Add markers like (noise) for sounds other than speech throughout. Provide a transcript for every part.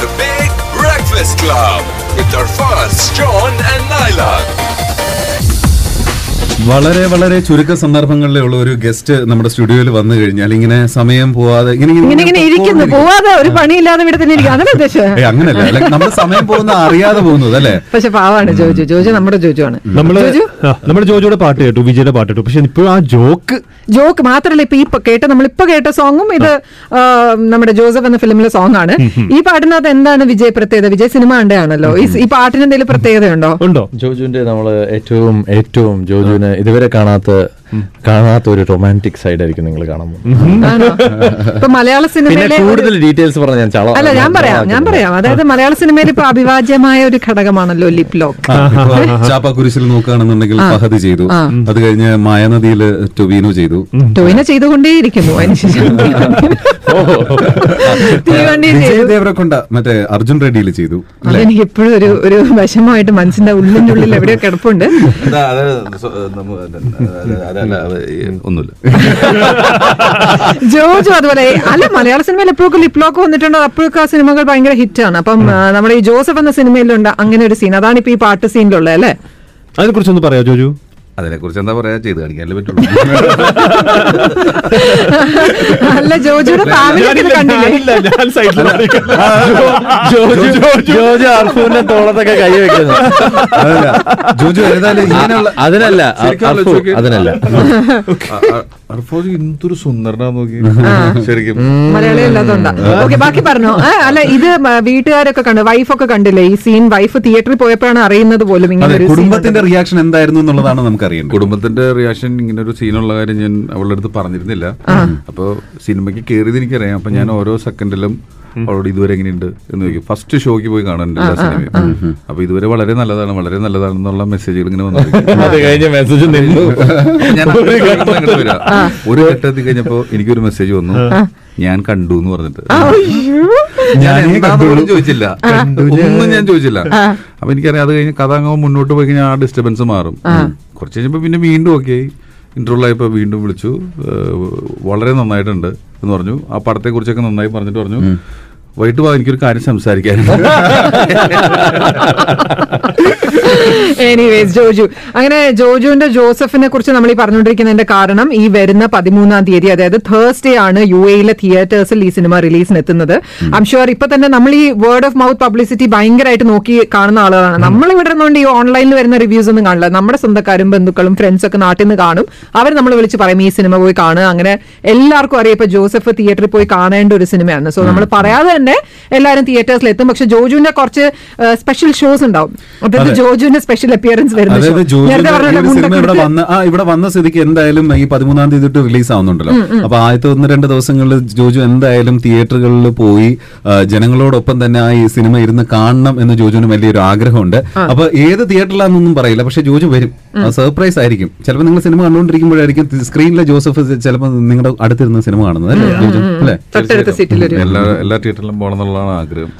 The Big Breakfast Club with our first John and Nyla. വളരെ വളരെ ചുരുക്ക സന്ദർഭങ്ങളിലേ ഉള്ള ഒരു ഗസ്റ്റ് നമ്മുടെ സ്റ്റുഡിയോയിൽ വന്നു കഴിഞ്ഞാൽ. ഇങ്ങനെ സമയം പോവാതെ ഇങ്ങനെ ഇങ്ങനെ ഇരിക്കുന്നു. പോവാതെ ഒരു പണിയില്ലാതെ ഇവിടെ തന്നെ ഇരിക്കും അതല്ല ഉദ്ദേശം. അങ്ങനല്ല. like നമ്മുടെ സമയം പോകുന്ന അറിയാതെ പോകുന്നത് അല്ലേ? പക്ഷെ പാവാണ് ജോജു. ജോജു നമ്മുടെ ജോജു ആണ് നമ്മൾ നമ്മുടെ ജോജോയുടെ പാട്ട് കേട്ടു വിജയുടെ പാട്ട് കേട്ടു. പക്ഷെ ഇപ്പോഴും ആ ജോക്ക്. ജോക്ക് മാത്രല്ല ഇപ്പൊ ഈ പ- കേട്ട നമ്മളിപ്പോ കേട്ട സോങ്ങും ഇത് ആ, നമ്മുടെ ജോസഫ് എന്ന ഫിലിമിലെ സോങ് ആണ് ഈ പാട്ടിനകത്ത് എന്താണ് വിജയ് പ്രത്യേകത? വിജയ് സിനിമ കണ്ടാണല്ലോ ഈ സ്- ഈ പാട്ടിന് എന്തെങ്കിലും പ്രത്യേകതയുണ്ടോ? ഉണ്ടോ? ജോജുവിന്റെ നമ്മൾ ഏറ്റവും ഏറ്റവും ജോജുവിന് ഇതുവരെ കാണാത്ത കാണാത്ത ഒരു റൊമാന്റിക് സൈഡ് ആയിരിക്കും നിങ്ങൾ കാണാൻ പോകുന്നത്. മലയാള സിനിമയിലെ കൂടുതൽ ഡീറ്റെയിൽസ് പറഞ്ഞു ഞാൻ ചള അല്ല ഞാൻ പറയാം ഞാൻ പറയാം. അതായത് മലയാള സിനിമയിൽ ഇപ്പൊ അഭിവാജ്യമായ ഒരു ഘടകമാണല്ലോ ലിപ് ലോക്ക് ആ, ഇപ്പൊ ചാപ്പ കുരിശിൽ നോക്കുകയാണെന്നുണ്ടെങ്കിൽ ഫഹദ് ചെയ്തു. അത് കഴിഞ്ഞ് മായനദിയിൽ ടൊവീനോ ചെയ്തു. ടോയിനെ ചെയ്തുകൊണ്ടേയിരിക്കുന്നു ദേവരക്കൊണ്ട മറ്റേ അർജുൻ റെഡ്ഡിയിൽ ചെയ്തു എനിക്ക് ഇപ്പോഴും ഒരു ഒരു വിഷമമായിട്ട് മനസ്സിന്റെ ഉള്ളിനുള്ളിൽ ഉള്ളിൽ എവിടെയോ കിടപ്പുണ്ട്. ഒന്നുമില്ല. ജോജു അതുപോലെ അല്ല മലയാള സിനിമയിൽ എപ്പോഴൊക്കെ ലിപ്ലോക്ക് വന്നിട്ടുണ്ടോ? അപ്പോഴൊക്കെ ആ സിനിമകൾ ഭയങ്കര ഹിറ്റാണ് അപ്പം നമ്മുടെ ഈ ജോസഫ് എന്ന സിനിമയിലുണ്ട് അങ്ങനെ ഒരു സീൻ അതാണ് ഇപ്പൊ ഈ പാട്ട് സീനിലുള്ളത് അല്ലേ? അതിനെ കുറിച്ചൊന്ന് പറയാം ജോജു? അതിനെ കുറിച്ച് എന്താ പറയാ? ചെയ്ത് കാണിക്കാനല്ലേ പറ്റുള്ളൂ. അല്ല ജോജിയുടെ ജോജു അർഫുവിന്റെ തോളത്തൊക്കെ കൈ വെക്കുന്നു. ജോജു ഇങ്ങനെയുള്ള അതിനല്ല അതിനല്ല. അർഫോജ് എന്തൊരു സുന്ദരനാ നോക്കി ശരിക്കും. മലയാളി അല്ലാത്തോണ്ടാ. ഓക്കെ ബാക്കി പറഞ്ഞോ. അല്ല ഇത് വീട്ടുകാരൊക്കെ കണ്ടു? വൈഫൊക്കെ കണ്ടില്ലേ? ഈ സീൻ വൈഫ് തിയേറ്ററിൽ പോയപ്പോഴാണ് അറിയുന്നത് പോലും ഇങ്ങനെ ഒരു കുടുംബത്തിന്റെ റിയാക്ഷൻ എന്തായിരുന്നു എന്നുള്ളതാണ് നമുക്കറിയേണ്ടത് കുടുംബത്തിന്റെ റിയാക്ഷൻ ഇങ്ങനെ ഒരു സീനുള്ള കാര്യം ഞാൻ അവളുടെ അടുത്ത് പറഞ്ഞിരുന്നില്ല. അപ്പൊ സിനിമയ്ക്ക് കയറിയത് എനിക്കറിയാം. അപ്പൊ ഞാൻ ഓരോ സെക്കൻഡിലും അവളോട് ഇതുവരെ എങ്ങനെയുണ്ട് എന്ന് ചോദിക്കും. ഫസ്റ്റ് ഷോക്ക് പോയി കാണാനുണ്ട് എല്ലാ സിനിമയും അപ്പൊ ഇതുവരെ വളരെ നല്ലതാണ് വളരെ നല്ലതാണെന്നുള്ള മെസ്സേജുകൾ ഇങ്ങനെ വന്നു. ഒരു ഘട്ടത്തിൽ കഴിഞ്ഞപ്പോ എനിക്കൊരു മെസ്സേജ് വന്നു. ഞാൻ കണ്ടു എന്ന് പറഞ്ഞിട്ട്. ഞാൻ ചോദിച്ചില്ല. ഒന്നും ഞാൻ. ചോദിച്ചില്ല. അപ്പൊ എനിക്കറിയാം അത് കഴിഞ്ഞ് കഥ അങ്ങ് മുന്നോട്ട് പോയി കഴിഞ്ഞാൽ ആ ഡിസ്റ്റർബൻസ് മാറും. കുറച്ച് കഴിഞ്ഞപ്പോ പിന്നെ വീണ്ടും ഓക്കെ ഇന്റർവ്യൂ ആയപ്പോ വീണ്ടും വിളിച്ചു. വളരെ നന്നായിട്ടുണ്ട് എന്ന് പറഞ്ഞു. ആ പടത്തെ കുറിച്ചൊക്കെ നന്നായി പറഞ്ഞിട്ട് പറഞ്ഞു. വൈകിട്ട് പോകാൻ എനിക്കൊരു കാര്യം സംസാരിക്കാനുണ്ട്. എനിവേസ് ജോജു അങ്ങനെ ജോജുവിന്റെ ജോസഫിനെ കുറിച്ച് നമ്മൾ ഈ പറഞ്ഞുകൊണ്ടിരിക്കുന്നതിന്റെ കാരണം ഈ വരുന്ന പതിമൂന്നാം തീയതി അതായത് തേഴ്സ്ഡേ ആണ് യു എയിലെ തിയേറ്റേഴ്സിൽ ഈ സിനിമ റിലീസിന് എത്തുന്നത് ഐം ഷുവർ ഇപ്പൊ തന്നെ നമ്മൾ ഈ വേർഡ് ഓഫ് മൗത്ത് പബ്ലിസിറ്റി ഭയങ്കരമായിട്ട് നോക്കി കാണുന്ന ആളുകളാണ്. നമ്മൾ ഇവിടെ നിന്നുകൊണ്ട് ഈ ഓൺലൈനിൽ വരുന്ന റിവ്യൂസ് ഒന്നും കാണില്ല. നമ്മുടെ സ്വന്തക്കാരും ബന്ധുക്കളും ഫ്രണ്ട്സ് ഒക്കെ നാട്ടിൽ നിന്ന് കാണും. അവർ നമ്മൾ വിളിച്ച് പറയും ഈ സിനിമ പോയി കാണുക. അങ്ങനെ എല്ലാവർക്കും അറിയാം ഇപ്പൊ ജോസഫ് തിയേറ്ററിൽ പോയി കാണേണ്ട ഒരു സിനിമയാണ് സോ നമ്മൾ പറയാതെ തന്നെ എല്ലാവരും തിയേറ്റേഴ്സിൽ എത്തും. പക്ഷെ ജോജുവിന്റെ കുറച്ച് സ്പെഷ്യൽ ഷോസ് ഉണ്ടാവും. അതായത് ജോജുവിന്റെ സ്പെഷ്യൽ അപ്പിയറൻസ് വരുന്ന അതായത് show. നേരത്തെ ജോജുവിന്റെ പറഞ്ഞ ഈ ഒരു സിനിമ ഇവിടെ വന്ന ആ ഇവിടെ വന്ന സ്ഥിതിക്ക് എന്തായാലും ഈ പതിമൂന്നാം തീയതി തൊട്ട് റിലീസ് ആവുന്നുണ്ടല്ലോ. അപ്പൊ ആദ്യത്തെ ഒന്ന് രണ്ട് ദിവസങ്ങളിൽ ജോജു എന്തായാലും തിയേറ്ററുകളിൽ പോയി ജനങ്ങളോടൊപ്പം തന്നെ ആ ഈ സിനിമ ഇരുന്ന് കാണണം എന്ന് ജോജുവിന് വലിയൊരു ആഗ്രഹമുണ്ട്. അപ്പൊ ഏത് തിയേറ്ററിലാണെന്നൊന്നും പറയില്ല. പക്ഷെ ജോജു വരും. സർപ്രൈസ് ആയിരിക്കും. ചിലപ്പോൾ നിങ്ങൾ സിനിമ കണ്ടുകൊണ്ടിരിക്കുമ്പോഴായിരിക്കും സ്ക്രീനിലെ ജോസഫ് ചിലപ്പോൾ നിങ്ങളുടെ അടുത്തിരുന്ന സിനിമ കാണുന്നത് അല്ലേ ജോജു? അല്ലേ? എല്ലാ എല്ലാ തിയേറ്ററിലും പോകണം എന്നുള്ളതാണ് ആഗ്രഹം.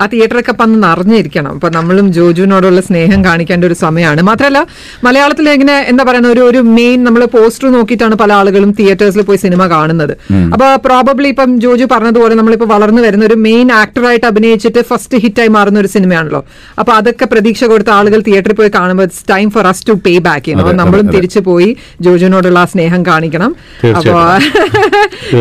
ആ തിയേറ്ററൊക്കെ വന്ന് നിറഞ്ഞിരിക്കണം. അപ്പൊ നമ്മളും ജോജുവിനോടുള്ള സ്നേഹം കാണിക്കേണ്ട ഒരു സമയമാണ്. മാത്രമല്ല മലയാളത്തിൽ എങ്ങനെ എന്താ പറയുന്ന ഒരു ഒരു മെയിൻ നമ്മൾ പോസ്റ്റർ നോക്കിയിട്ടാണ് പല ആളുകളും തിയേറ്റേഴ്സിൽ പോയി സിനിമ കാണുന്നത്. അപ്പൊ പ്രോബബ്ലി ഇപ്പം ജോജു പറഞ്ഞതുപോലെ നമ്മളിപ്പോ വളർന്നു വരുന്ന ഒരു മെയിൻ ആക്ടറായിട്ട് അഭിനയിച്ചിട്ട് ഫസ്റ്റ് ഹിറ്റായി മാറുന്ന ഒരു സിനിമയാണല്ലോ അപ്പൊ അതൊക്കെ പ്രതീക്ഷ കൊടുത്ത ആളുകൾ തിയേറ്ററിൽ പോയി കാണുമ്പോൾ it's time for us to pay back ചെയ്യുന്നു നമ്മളും തിരിച്ചു പോയി ജോജുവിനോടുള്ള ആ സ്നേഹം കാണിക്കണം. അപ്പോ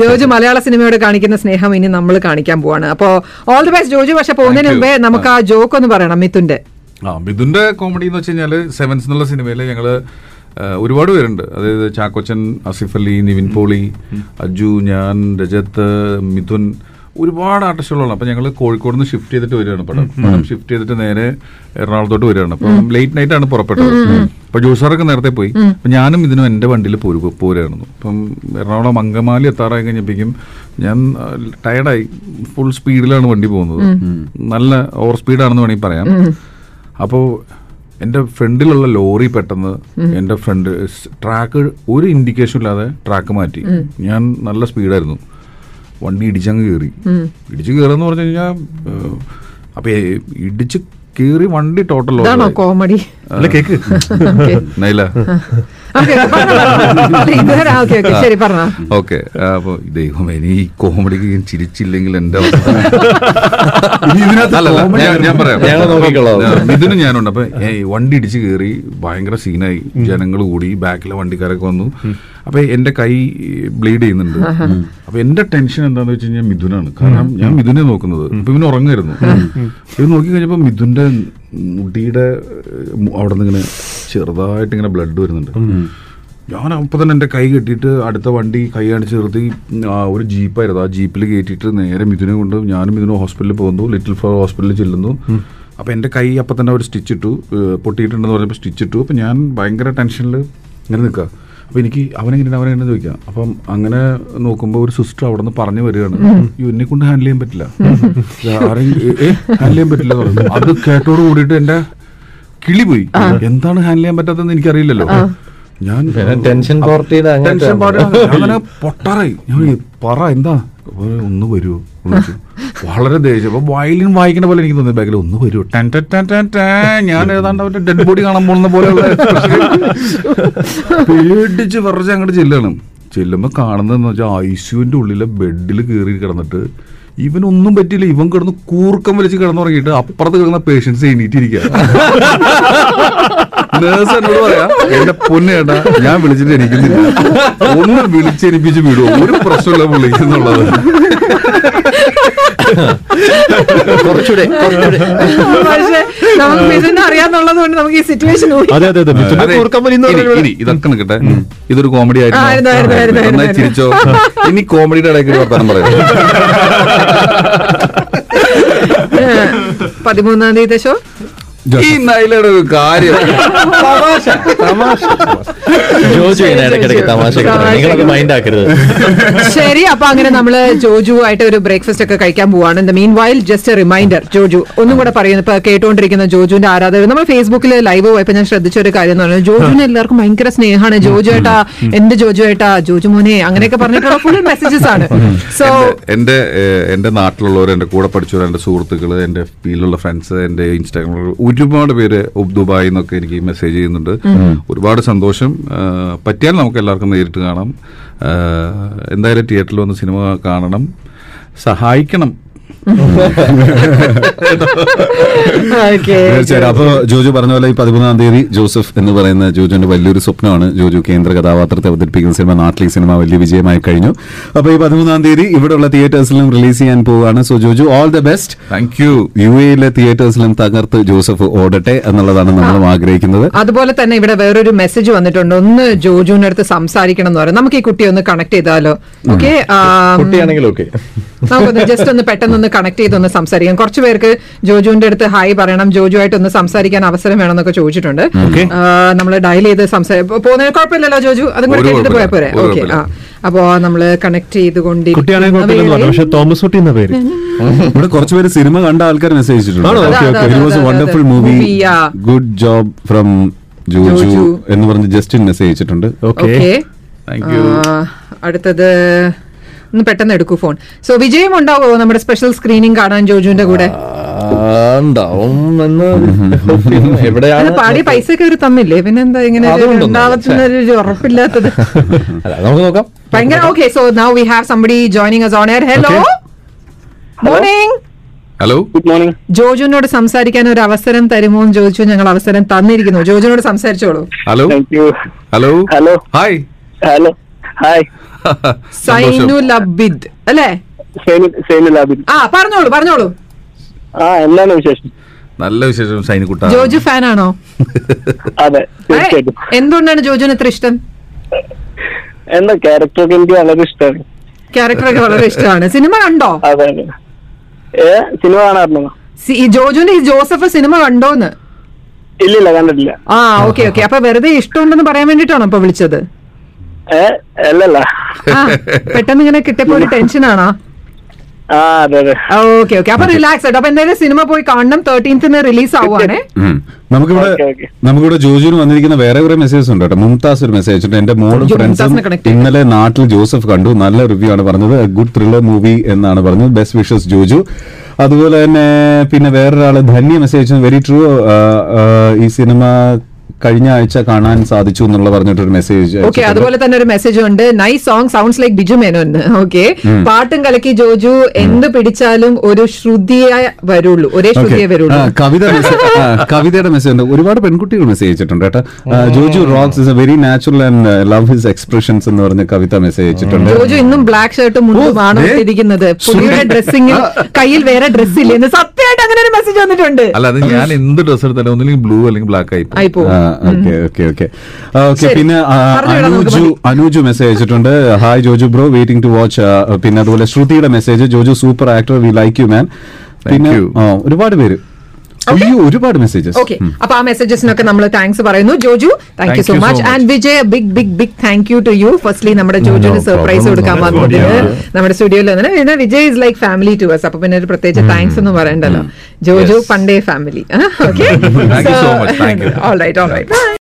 ജോജു മലയാള സിനിമയോട് കാണിക്കുന്ന സ്നേഹം ഇനി നമ്മൾ കാണിക്കാൻ പോവാണ്. അപ്പോ ഓൾ ദി ബെസ്റ്റ് ജോജു. പക്ഷെ പോകുന്നതിന് മുമ്പേ നമുക്ക് ആ. ജോക്ക് ഒന്ന് പറയണം മിഥുന്റെ ആ മിഥുന്റെ കോമഡി എന്ന് വെച്ച് കഴിഞ്ഞാൽ സെവൻസ് എന്നുള്ള സിനിമയിൽ ഞങ്ങൾ ഒരുപാട് പേരുണ്ട്. അതായത് ചാക്കോച്ചൻ അസിഫ് അലി നിവിൻ പോളി അജു ഞാൻ രജത്ത് മിഥുൻ ഒരുപാട് ആർട്ടിസ്റ്റുകളാണ് അപ്പൊ ഞങ്ങൾ കോഴിക്കോട് നിന്ന് ഷിഫ്റ്റ് ചെയ്തിട്ട് വരികയാണ് പടം. പടം ഷിഫ്റ്റ് ചെയ്തിട്ട് നേരെ എറണാകുളത്തോട്ട് വരികയാണ്. അപ്പം ലേറ്റ് നൈറ്റ് ആണ് പുറപ്പെട്ടത്. അപ്പൊ ജോസാറൊക്കെ നേരത്തെ പോയി. അപ്പൊ ഞാനും ഇതിനും എന്റെ വണ്ടിയിൽ പോരു പോരായിരുന്നു. അപ്പം എറണാകുളം അങ്കമാലി എത്താറായി കഴിഞ്ഞപ്പോഴേക്കും ഞാൻ ടയർഡായി. ഫുൾ സ്പീഡിലാണ് വണ്ടി പോകുന്നത്. നല്ല ഓവർ സ്പീഡാണെന്ന് വേണമെങ്കിൽ പറയാം. അപ്പോൾ എന്റെ ഫ്രണ്ടിലുള്ള ലോറി പെട്ടെന്ന് എന്റെ ഫ്രണ്ട് ട്രാക്ക് ഒരു ഇൻഡിക്കേഷൻ ഇല്ലാതെ ട്രാക്ക് മാറ്റി. ഞാൻ നല്ല സ്പീഡായിരുന്നു. വണ്ടി ഇടിച്ചങ്ങ് കയറി ഇടിച്ച് കയറുന്ന പറഞ്ഞു കഴിഞ്ഞാൽ അപ്പൊ ഇടിച്ച് കയറി വണ്ടി ടോട്ടൽ കോമഡി അല്ല കേക്ക്. ഓക്കെ. ഓക്കെ ശരി പറഞ്ഞോ. ഓക്കെ അപ്പൊ ദൈവം ഇനി ഈ കോമഡിക്ക് ഞാൻ ചിരിച്ചില്ലെങ്കിൽ എന്റെ ഞാൻ- പറയാം. ഇതിനും ഞാനുണ്ട്. അപ്പൊ വണ്ടി ഇടിച്ച് കയറി ഭയങ്കര സീനായി. ജനങ്ങൾ കൂടി ബാക്കിലെ വണ്ടിക്കാരൊക്കെ വന്നു. അപ്പൊ എന്റെ കൈ ബ്ലീഡ് ചെയ്യുന്നുണ്ട്. അപ്പൊ എന്റെ ടെൻഷൻ എന്താന്ന് വെച്ച് കഴിഞ്ഞാൽ മിഥുനാണ്. കാരണം ഞാൻ മിഥുനെ നോക്കുന്നത്. ഇപ്പൊ ഇവന് ഉറങ്ങായിരുന്നു. ഇത് നോക്കി കഴിഞ്ഞപ്പോ മിഥുന്റെ മുടിയുടെ അവിടെ നിന്ന് ഇങ്ങനെ ചെറുതായിട്ട് ഇങ്ങനെ ബ്ലഡ് വരുന്നുണ്ട്. ഞാൻ അപ്പോൾ തന്നെ എന്റെ കൈ കെട്ടിയിട്ട് അടുത്ത വണ്ടി കൈ കാണിച്ച് നിർത്തി ആ, ഒരു ജീപ്പായിരുന്നു ആ ജീപ്പിൽ കയറ്റിയിട്ട് നേരെ മിഥുനെ കൊണ്ട് ഞാനും മിഥുനും ഹോസ്പിറ്റലിൽ പോകുന്നു. ലിറ്റിൽ ഫ്ലവർ ഹോസ്പിറ്റലിൽ ചെല്ലുന്നു. അപ്പോൾ എന്റെ കൈ അപ്പം തന്നെ അവർ സ്റ്റിച്ച് ഇട്ടു. പൊട്ടിയിട്ടുണ്ടെന്ന് പറഞ്ഞപ്പോൾ സ്റ്റിച്ച് ഇട്ടു. അപ്പോൾ ഞാൻ ഭയങ്കര ടെൻഷനിൽ ഇങ്ങനെ നിൽക്കുക അപ്പൊ എനിക്ക് അവനെങ്ങനെ അവനെങ്ങനെ ചോദിക്കാം അപ്പം അങ്ങനെ നോക്കുമ്പോൾ ഒരു സിസ്റ്റർ അവിടെ നിന്ന് പറഞ്ഞു വരികയാണ്. "അയ്യോ, എന്നെ കൊണ്ട് ഹാൻഡിൽ ചെയ്യാൻ പറ്റില്ല. ഹാൻഡിൽ ചെയ്യാൻ പറ്റില്ല. അത് കേട്ടോട് കൂടിയിട്ട് എന്റെ കിളി പോയി. എന്താണ് ഹാൻഡിൽ ചെയ്യാൻ പറ്റാത്തതെന്ന് എനിക്കറിയില്ലല്ലോ. ഞാൻ ടെൻഷൻ ടെൻഷൻ പാർട്ടി അങ്ങനെ പൊട്ടാറായി. ഞാൻ പറ എന്താ? ഒന്ന് വരൂ. വളരെ ദേഷ്യം. അപ്പൊ വയലിൻ വായിക്കുന്ന പോലെ എനിക്ക് തോന്നുന്നു ബാക്കിൽ ഒന്ന് വരൂ. Ten ten ten ten. ഞാൻ ഏതാണ്ട് അവന്റെ ഡെഡ് ബോഡി കാണാൻ പോകുന്ന പോലെയുള്ള. പേടിച്ച് വിറച്ച് അങ്ങോട്ട് ചെല്ലാണ്. ചെല്ലുമ്പോ കാണുന്നതെന്ന് വെച്ചാൽ ഐസിയുവിന്റെ ഉള്ളിലെ ബെഡിൽ കയറി കിടന്നിട്ട് ഇവനൊന്നും പറ്റിയില്ല. ഇവൻ കിടന്ന് കൂർക്കം വലിച്ച് കിടന്നുറങ്ങിയിട്ട് അപ്പുറത്ത് കിടന്ന പേഷ്യൻസ് എണീറ്റിരിക്കുക നേഴ്സ് എന്നോട് പറയാ എന്റെ പൊന്നേട്ടാ ഞാൻ വിളിച്ചിട്ട് എനിക്കുന്നില്ല. ഒന്ന് വിളിച്ചെനിപ്പിച്ച് വിടുവോ? ഒരു പ്രശ്നമില്ല കുറച്ചുകൂടെ പക്ഷേ നമുക്ക് മിഥുനെ അറിയാന്നുള്ളത് കൊണ്ട് നമുക്ക് ഈ സിറ്റുവേഷൻ അതെ അതെ അതെ. ഇനി- ഇതൊക്കെ നിൽക്കട്ടെ. ഇതൊരു കോമഡി ആയിരുന്നു, നന്നായി ചിരിച്ചോ? ഇനി കോമഡിയുടെ ഇടയ്ക്ക് വർത്തമാനം പറയാം. പതിമൂന്നാം തീയതി ഷോ ഈ നൈലയുടെ ഒരു കാര്യം. ജോജു ഇങ്ങനെ ഇടയ്ക്കിടയ്ക്ക് തമാശ. നിങ്ങളത് മൈൻഡ് ആക്കരുത്. ശരി അപ്പൊ അങ്ങനെ നമ്മൾ ജോജു ആയിട്ട് ഒരു ബ്രേക്ക്ഫാസ്റ്റ് ഒക്കെ കഴിക്കാൻ പോവാണ്. In meanwhile just a reminder Joju ഒന്നും കൂടെ പറയുന്നു. ഇപ്പൊ കേട്ടുകൊണ്ടിരിക്കുന്ന ജോജുവിന്റെ ആരാധകർ. നമ്മൾ ഫേസ്ബുക്കിൽ ലൈവ് പോയപ്പോ ഞാൻ ശ്രദ്ധിച്ച ഒരു കാര്യം എന്ന് പറഞ്ഞാൽ ജോജുവിന് എല്ലാവർക്കും ഭയങ്കര സ്നേഹമാണ്. ജോജു ഏട്ടാ എന്റെ ജോജു ഏട്ടാ ജോജു മോനെ അങ്ങനെയൊക്കെ പറഞ്ഞിട്ടുള്ള ഫുൾ മെസ്സേജസ് ആണ്. സോ എന്റെ എന്റെ നാട്ടിലുള്ളവർ എന്റെ കൂടെ പഠിച്ചവർ എന്റെ സുഹൃത്തുക്കൾ എന്റെ ഫീൽഡിലുള്ള ഫ്രണ്ട്സ് എന്റെ ഇൻസ്റ്റാഗ്രാമിൽ ഒരുപാട് പേര് ദുബായിൽ നിന്നൊക്കെ എനിക്ക് മെസ്സേജ് ചെയ്യുന്നുണ്ട്. ഒരുപാട് സന്തോഷം. പറ്റിയാൽ നമുക്ക് എല്ലാവർക്കും നേരിട്ട് കാണാം. എന്തായാലും തിയേറ്ററിൽ വന്ന് സിനിമ കാണണം. സഹായിക്കണം. തീർച്ചയായും. അപ്പൊ ജോജു പറഞ്ഞ പോലെ ഈ പതിമൂന്നാം തീയതി ജോസഫ് എന്ന് പറയുന്ന ജോജുവിന്റെ വലിയൊരു സ്വപ്നമാണ്. ജോജു കേന്ദ്ര കഥാപാത്രത്തെ അവതരിപ്പിക്കുന്ന സിനിമ നാട്ടിലെ സിനിമ വലിയ വിജയമായി കഴിഞ്ഞു. അപ്പൊ ഈ പതിമൂന്നാം തീയതി ഇവിടെയുള്ള തിയേറ്റേഴ്സിലും റിലീസ് ചെയ്യാൻ പോവുകയാണ്. So Joju all the best thank you U എയിലെ തിയേറ്റേഴ്സിലും തകർത്ത് ജോസഫ് ഓടട്ടെ എന്നുള്ളതാണ് നമ്മളും ആഗ്രഹിക്കുന്നത്. അതുപോലെ തന്നെ ഇവിടെ വേറൊരു മെസ്സേജ് വന്നിട്ടുണ്ട്. ഒന്ന് ജോജുവിന്റെ അടുത്ത് സംസാരിക്കണം എന്ന് പറയാം. നമുക്ക് ഈ കുട്ടിയെ ഒന്ന് കണക്ട് ചെയ്താലോ? ഓക്കെ കുട്ടിയാണെങ്കിൽ ഓക്കെ നമുക്കൊന്ന് ജസ്റ്റ് ഒന്ന് പെട്ടെന്ന് കണക്ട് ചെയ്തൊന്ന് സംസാരിക്കാം. കുറച്ച് പേർക്ക് ജോജുവിന്റെ അടുത്ത് ഹായ് പറയണം. ജോജുവായിട്ട് ഒന്ന് സംസാരിക്കാൻ അവസരം വേണമെന്നൊക്കെ ചോദിച്ചിട്ടുണ്ട്. നമ്മൾ ഡയൽ ചെയ്ത് സംസാരിക്കും പോകുന്നതിന് കുഴപ്പമില്ലല്ലോ ജോജു? അതും കൂടെ കേട്ടിട്ട് പോയാൽ പോരെ. ഓക്കെ ആ. അപ്പോ നമ്മൾ കണക്ട് ചെയ്തുകൊണ്ട് പക്ഷെ തോമസ് കുട്ടി എന്ന പേര്. ഇവിടെ കുറച്ചുപേര് സിനിമ കണ്ട ആൾക്കാർ മെസ്സേജ് ചെയ്തിട്ടുണ്ട് okay, okay. It wonderful movie good job from Joju. എന്ന് പറഞ്ഞ് ജസ്റ്റിൻ മെസ്സേജ് അയച്ചിട്ടുണ്ട് ഓക്കെ ഓക്കെ അടുത്തത് ഒന്ന് പെട്ടെന്ന് എടുക്കൂ ഫോൺ. സോ വിജയം ഉണ്ടാവുമോ? നമ്മുടെ സ്പെഷ്യൽ സ്ക്രീനിങ് കാണാൻ ജോജുവിന്റെ കൂടെ? ഉണ്ടാവും എന്ന്. എവിടെയാണ് പാടി പൈസ ഒക്കെ അവർ തന്നില്ലേ? പിന്നെ എന്താ ഇങ്ങനെ ഒരു ഒരു ഉറപ്പില്ലാത്തത്? (laughs) അല്ല നമുക്ക് നോക്കാം. ഭയങ്കര okay so now we have somebody joining us on air hello morning hello good morning ജോജുനോട് സംസാരിക്കാൻ ഒരു അവസരം തരുമോ എന്ന് ചോദിച്ചു ഞങ്ങൾ അവസരം തന്നിരിക്കുന്നു. ജോജുനോട് സംസാരിച്ചോളൂ. Hello hello hello hi hello hi (laughs) Sainu Labid അല്ലേ? സേനു ലാബിൻ ആ പറഞ്ഞോളൂ പറഞ്ഞോളൂ. ആ എന്താണ് വിശേഷം? നല്ല വിശേഷം സൈനിക്കുട്ട ജോജു ഫാൻ ആണോ (laughs) അതെ എന്തുകൊണ്ടാണ് ജോജുവിന് ഇത്ര ഇഷ്ടം? എന്താ ക്യാരക്ടറൊക്കെ എനിക്ക് വളരെ ഇഷ്ടമാണ്. ക്യാരക്ടറൊക്കെ വളരെ ഇഷ്ടമാണ്. സിനിമ കണ്ടോ? അതെ ഏ സിനിമ കാണാറുണ്ടോ? ജോജുവിന്റെ ജോസഫ് സിനിമ കണ്ടോന്ന്? ഇല്ലില്ല കണ്ടിട്ടില്ല. ആ ഓക്കെ ഓക്കെ. അപ്പൊ വെറുതെ ഇഷ്ടമുണ്ടെന്ന് പറയാൻ വേണ്ടിട്ടാണോ ഇപ്പൊ വിളിച്ചത്? അല്ലല്ല. പെട്ടെന്ന് ഇങ്ങനെ കിട്ടിയപ്പോ ഒരു ടെൻഷനാണോ? ആ അതെ അതെ. Okay okay. അപ്പൊ റിലാക്സ് ആയിട്ട്. അപ്പൊ എന്തായാലും സിനിമ പോയി കാണണം. തേർട്ടീൻത്തിന് റിലീസ് ആവുകയാണേ. നമുക്കിവിടെ. നമുക്കിവിടെ ജോജുവിന് വന്നിരിക്കുന്ന വേറെ കുറെ മെസ്സേജസ് ഉണ്ട് കേട്ടോ. മുംതാസ് ഒരു മെസ്സേജ് അയച്ചിട്ട് എന്റെ മോളും ഫ്രണ്ട്സും. ഇന്നലെ നാട്ടിൽ ജോസഫ് കണ്ടു. നല്ല റിവ്യൂ ആണ് പറഞ്ഞത്. ഗുഡ് ത്രില്ലർ മൂവി എന്നാണ് പറഞ്ഞത്. Best wishes Joju. അതുപോലെ തന്നെ പിന്നെ വേറൊരാൾ ധന്യ മെസ്സേജ് വെരി ട്രൂ ഈ സിനിമ കഴിഞ്ഞ ആഴ്ച കാണാൻ സാധിച്ചു എന്നുള്ള പറഞ്ഞിട്ടൊരു മെസ്സേജ് ഓക്കെ അതുപോലെ തന്നെ ഒരു മെസ്സേജ് ഉണ്ട്. Nice song sounds like Biju Menon. Okay പാട്ടും കലക്കി ജോജു എന്ത് പിടിച്ചാലും ഒരു ശ്രുതിയെ വരുള്ളൂ. ഒരേ ശ്രുതിയെ വരുള്ളൂ. കവിത കവിതയുടെ മെസ്സേജ് ഉണ്ട്. ഒരുപാട് പെൺകുട്ടികൾ മെസ്സേജ് അയച്ചിട്ടുണ്ട് കേട്ടോ. Joju rocks is a very natural and love his expressions എന്ന് പറഞ്ഞ കവിത മെസ്സേജ് അയച്ചിട്ടുണ്ട് ജോജു ഇന്നും ബ്ലാക്ക് ഷർട്ടും മുണ്ടുമാണ് ഇരിക്കുന്നത് പുള്ളിയുടെ ഡ്രസ്സിംഗിൽ കയ്യിൽ വേറെ ഡ്രസ് ഇല്ലെന്ന് സത്യമായിട്ട് അങ്ങനെ ഒരു മെസ്സേജ് വന്നിട്ടുണ്ട്. അല്ല അത് ഞാൻ എന്ത് ഡ്രസ് എടുത്താലും ഒന്നില്ലെങ്കിൽ ബ്ലൂ അല്ലെങ്കിൽ ബ്ലാക്ക് ആയി പോകും. Okay okay okay. ഓക്കെ പിന്നെ അനുജു അനുജു മെസ്സേജ് അയച്ചിട്ടുണ്ട്. Hi Joju bro waiting to watch പിന്നെ അതുപോലെ ശ്രുതിയുടെ message Joju super actor we like you man പിന്നെ ഒരുപാട് പേര്. ഒരുപാട് മെസ്സേജസ് ഓക്കെ അപ്പൊ ആ മെസ്സേജസിനൊക്കെ നമ്മൾ താങ്ക്സ് പറയുന്നു. Joju thank you so much and Vijay big big big thank you to you firstly നമ്മുടെ ജോജുവിന് സർപ്രൈസ് കൊടുക്കാൻ വന്നതിന് നമ്മുടെ സ്റ്റുഡിയോയിൽ വന്നിട്ട് പിന്നെ Vijay is like family to us അപ്പൊ പിന്നെ ഒരു പ്രത്യേകിച്ച് താങ്ക്സ് ഒന്നും പറയണ്ടല്ലോ. ജോജു. പണ്ടേ family okay. All right all right